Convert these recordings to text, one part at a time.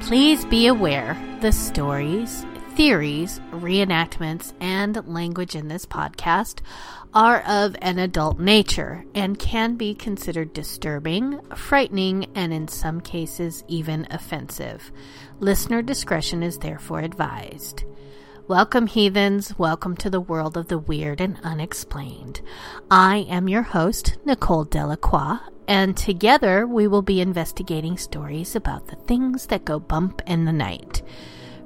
Please be aware the stories, theories, reenactments, and language in this podcast are of an adult nature and can be considered disturbing, frightening, and in some cases even offensive. Listener discretion is therefore advised. Welcome, heathens. Welcome to the world of the weird and unexplained. I am your host, Nicole Delacroix, and together we will be investigating stories about the things that go bump in the night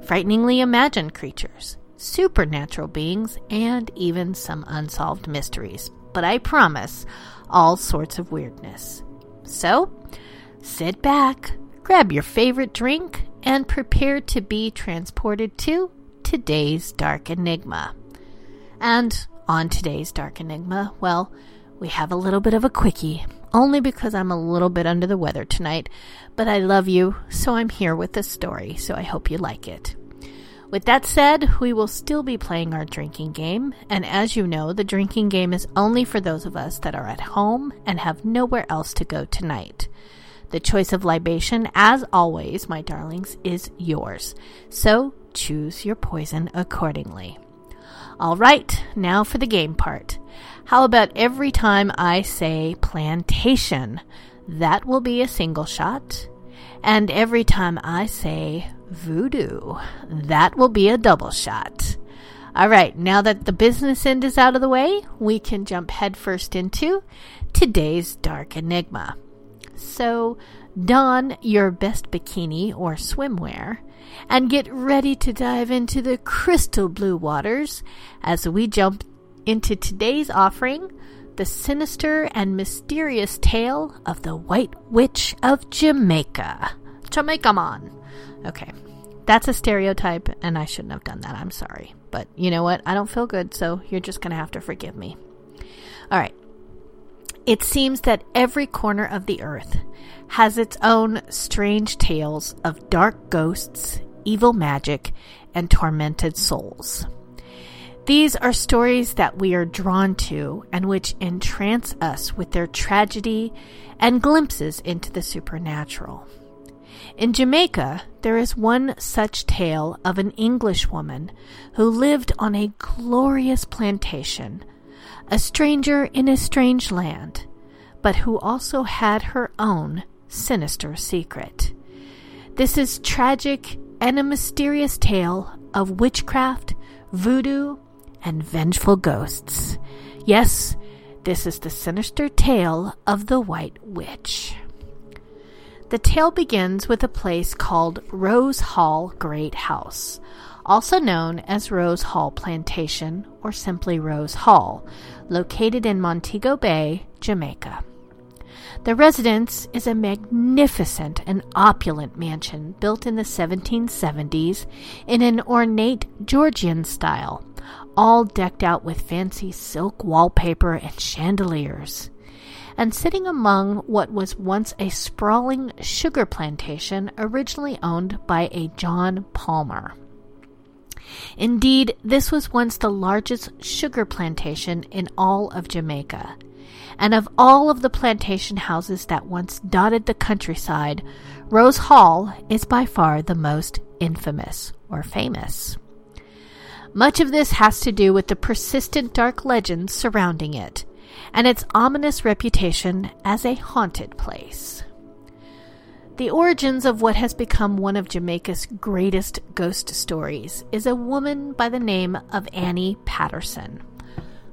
frighteningly imagined creatures, supernatural beings, and even some unsolved mysteries. But I promise, all sorts of weirdness. So, sit back, grab your favorite drink, and prepare to be transported to today's Dark Enigma. And on today's Dark Enigma, well, we have a little bit of a quickie, only because I'm a little bit under the weather tonight, but I love you, so I'm here with the story, so I hope you like it. With that said, we will still be playing our drinking game, and as you know, the drinking game is only for those of us that are at home and have nowhere else to go tonight. The choice of libation, as always, my darlings, is yours, so choose your poison accordingly. All right, now for the game part. How about every time I say plantation? That will be a single shot. And every time I say voodoo, that will be a double shot. All right, now that the business end is out of the way, we can jump headfirst into today's dark enigma. So, don your best bikini or swimwear and get ready to dive into the crystal blue waters as we jump into today's offering the sinister and mysterious tale of the White Witch of Jamaica. Jamaica man. Okay, that's a stereotype, and I shouldn't have done that. I'm sorry. But you know what? I don't feel good, so you're just going to have to forgive me. All right. It seems that every corner of the earth has its own strange tales of dark ghosts, evil magic, and tormented souls. These are stories that we are drawn to and which entrance us with their tragedy and glimpses into the supernatural. In Jamaica, there is one such tale of an Englishwoman who lived on a glorious plantation, a stranger in a strange land, but who also had her own sinister secret. This is tragic and a mysterious tale of witchcraft, voodoo, and vengeful ghosts. Yes, this is the sinister tale of the White Witch. The tale begins with a place called Rose Hall Great House, also known as Rose Hall Plantation or simply Rose Hall, located in Montego Bay, Jamaica. The residence is a magnificent and opulent mansion built in the 1770s in an ornate Georgian style, all decked out with fancy silk wallpaper and chandeliers. And sitting among what was once a sprawling sugar plantation originally owned by a John Palmer. Indeed, this was once the largest sugar plantation in all of Jamaica. and of all of the plantation houses that once dotted the countryside, Rose Hall is by far the most infamous or famous. Much of this has to do with the persistent dark legends surrounding it and its ominous reputation as a haunted place. The origins of what has become one of Jamaica's greatest ghost stories is a woman by the name of Annie Patterson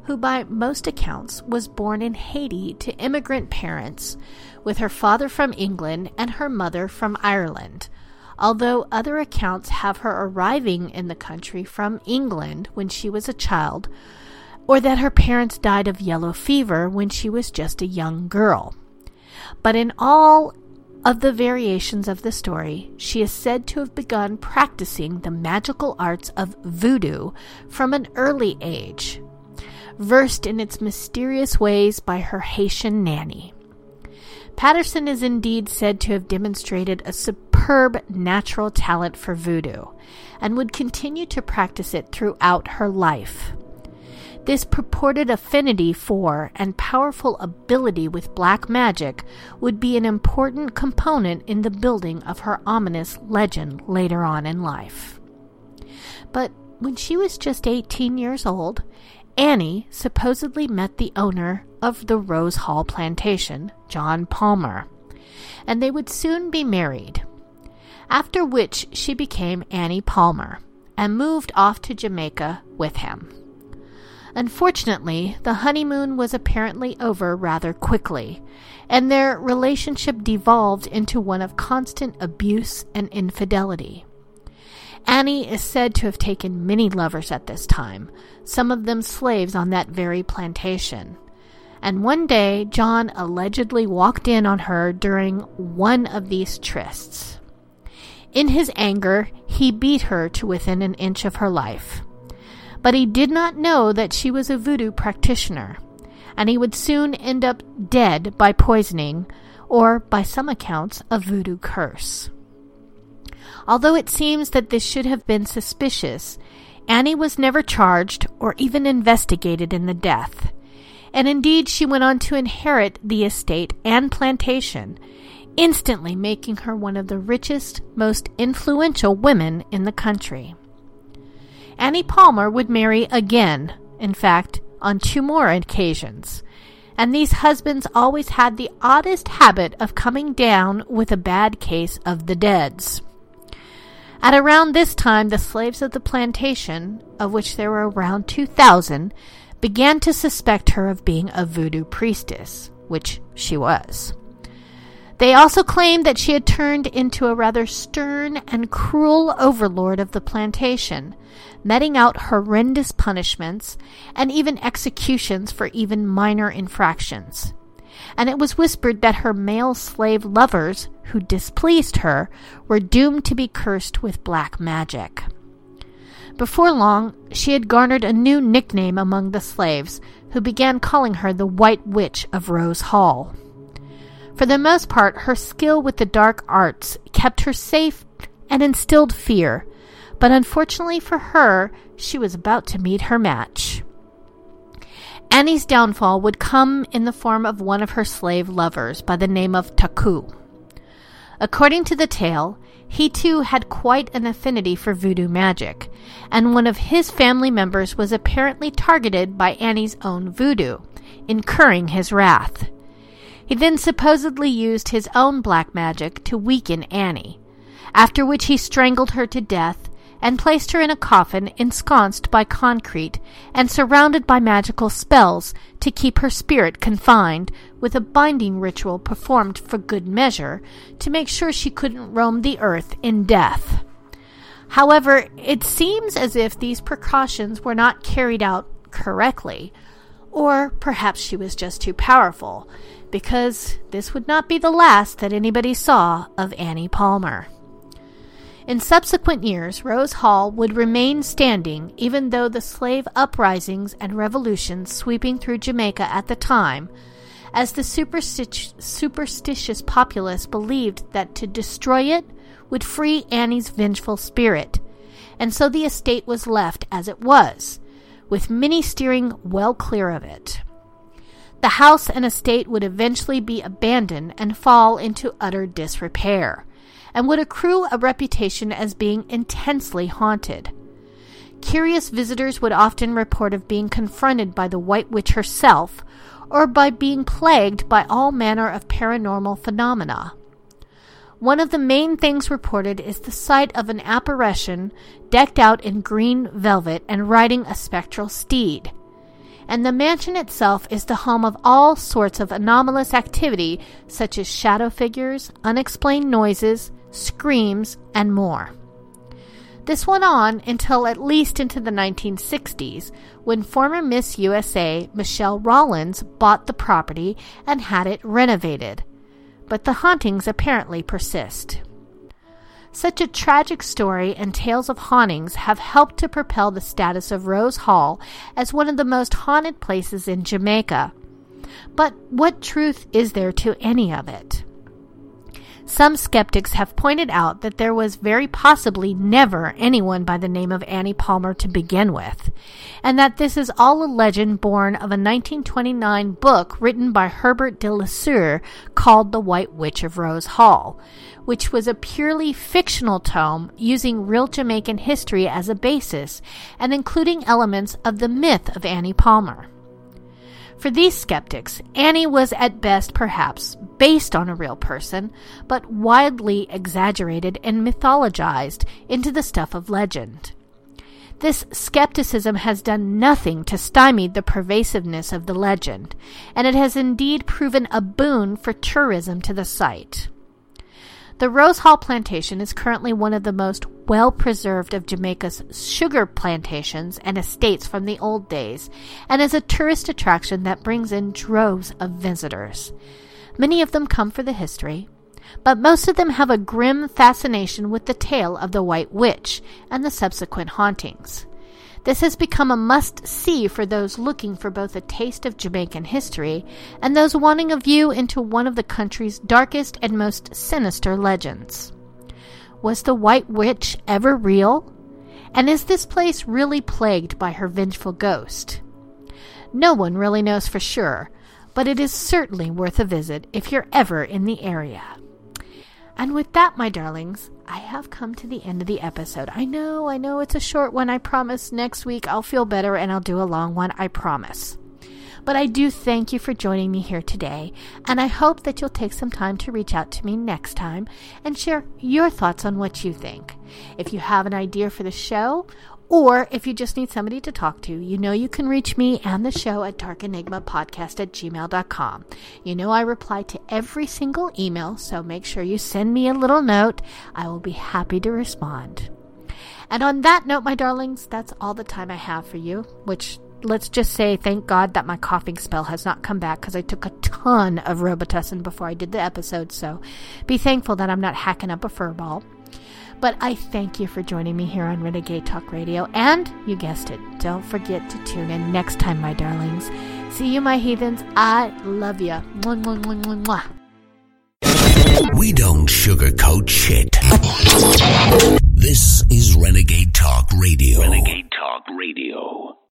who by most accounts was born in Haiti to immigrant parents, with her father from England and her mother from Ireland, although other accounts have her arriving in the country from England when she was a child, or that her parents died of yellow fever when she was just a young girl. But in all of the variations of the story, she is said to have begun practicing the magical arts of voodoo from an early age, versed in its mysterious ways by her Haitian nanny. Patterson is indeed said to have demonstrated a superb natural talent for voodoo and would continue to practice it throughout her life. This purported affinity for and powerful ability with black magic would be an important component in the building of her ominous legend later on in life. But when she was just 18 years old, Annie supposedly met the owner of the Rose Hall plantation, John Palmer, and they would soon be married. After which she became Annie Palmer and moved off to Jamaica with him. Unfortunately, the honeymoon was apparently over rather quickly, and their relationship devolved into one of constant abuse and infidelity. Annie is said to have taken many lovers at this time, some of them slaves on that very plantation. And one day, John allegedly walked in on her during one of these trysts. In his anger, he beat her to within an inch of her life. But he did not know that she was a voodoo practitioner, and he would soon end up dead by poisoning, or, by some accounts, a voodoo curse. Although it seems that this should have been suspicious, Annie was never charged or even investigated in the death. And indeed, she went on to inherit the estate and plantation, instantly making her one of the richest, most influential women in the country. Annie Palmer would marry again, in fact, on two more occasions, and these husbands always had the oddest habit of coming down with a bad case of the deads. At around this time, the slaves of the plantation, of which there were around 2,000, began to suspect her of being a voodoo priestess, which she was. They also claimed that she had turned into a rather stern and cruel overlord of the plantation, meting out horrendous punishments and even executions for even minor infractions and it was whispered that her male slave lovers, who displeased her, were doomed to be cursed with black magic. Before long, she had garnered a new nickname among the slaves, who began calling her the White Witch of Rose Hall. For the most part, her skill with the dark arts kept her safe and instilled fear, but unfortunately for her, she was about to meet her match. Annie's downfall would come in the form of one of her slave lovers by the name of Taku. According to the tale, he too had quite an affinity for voodoo magic, and one of his family members was apparently targeted by Annie's own voodoo, incurring his wrath. He then supposedly used his own black magic to weaken Annie, after which he strangled her to death and placed her in a coffin ensconced by concrete and surrounded by magical spells to keep her spirit confined, with a binding ritual performed for good measure to make sure she couldn't roam the earth in death. However, it seems as if these precautions were not carried out correctly, or perhaps she was just too powerful, because this would not be the last that anybody saw of Annie Palmer. In subsequent years, Rose Hall would remain standing even though the slave uprisings and revolutions sweeping through Jamaica at the time, as the superstic- superstitious populace believed that to destroy it would free Annie's vengeful spirit, and so the estate was left as it was, with many steering well clear of it. The house and estate would eventually be abandoned and fall into utter disrepair, and would accrue a reputation as being intensely haunted. Curious visitors would often report of being confronted by the White Witch herself, or by being plagued by all manner of paranormal phenomena. One of the main things reported is the sight of an apparition decked out in green velvet and riding a spectral steed. And the mansion itself is the home of all sorts of anomalous activity, such as shadow figures, unexplained noises, screams, and more. This went on until at least into the 1960s, when former Miss USA Michelle Rollins bought the property and had it renovated but the hauntings apparently persist. Such a tragic story and tales of hauntings have helped to propel the status of Rose Hall as one of the most haunted places in Jamaica. But what truth is there to any of it? Some skeptics have pointed out that there was very possibly never anyone by the name of Annie Palmer to begin with, and that this is all a legend born of a 1929 book written by Herbert de Lisser called The White Witch of Rose Hall, which was a purely fictional tome using real Jamaican history as a basis and including elements of the myth of Annie Palmer. For these skeptics, Annie was at best perhaps based on a real person, but widely exaggerated and mythologized into the stuff of legend. This skepticism has done nothing to stymie the pervasiveness of the legend, and it has indeed proven a boon for tourism to the site. The Rose Hall Plantation is currently one of the most well preserved of Jamaica's sugar plantations and estates from the old days, and is a tourist attraction that brings in droves of visitors. Many of them come for the history, but most of them have a grim fascination with the tale of the White Witch and the subsequent hauntings. This has become a must see for those looking for both a taste of Jamaican history and those wanting a view into one of the country's darkest and most sinister legends. Was the White Witch ever real? And is this place really plagued by her vengeful ghost? No one really knows for sure, but it is certainly worth a visit if you're ever in the area. And with that, my darlings, I have come to the end of the episode. I know, I know it's a short one. I promise next week I'll feel better and I'll do a long one. I promise. But I do thank you for joining me here today, and I hope that you'll take some time to reach out to me next time and share your thoughts on what you think. If you have an idea for the show or if you just need somebody to talk to, you know you can reach me and the show at darkenigmapodcast at gmail.com. You know I reply to every single email, so make sure you send me a little note. I will be happy to respond. And on that note, my darlings, that's all the time I have for you, which let's just say thank God that my coughing spell has not come back because I took a ton of Robitussin before I did the episode. So be thankful that I'm not hacking up a fur ball. But I thank you for joining me here on Renegade Talk Radio. And you guessed it, don't forget to tune in next time, my darlings. See you, my heathens. I love you. Mwah, mwah, mwah, mwah. We don't sugarcoat shit. This is Renegade Talk Radio. Renegade Talk Radio.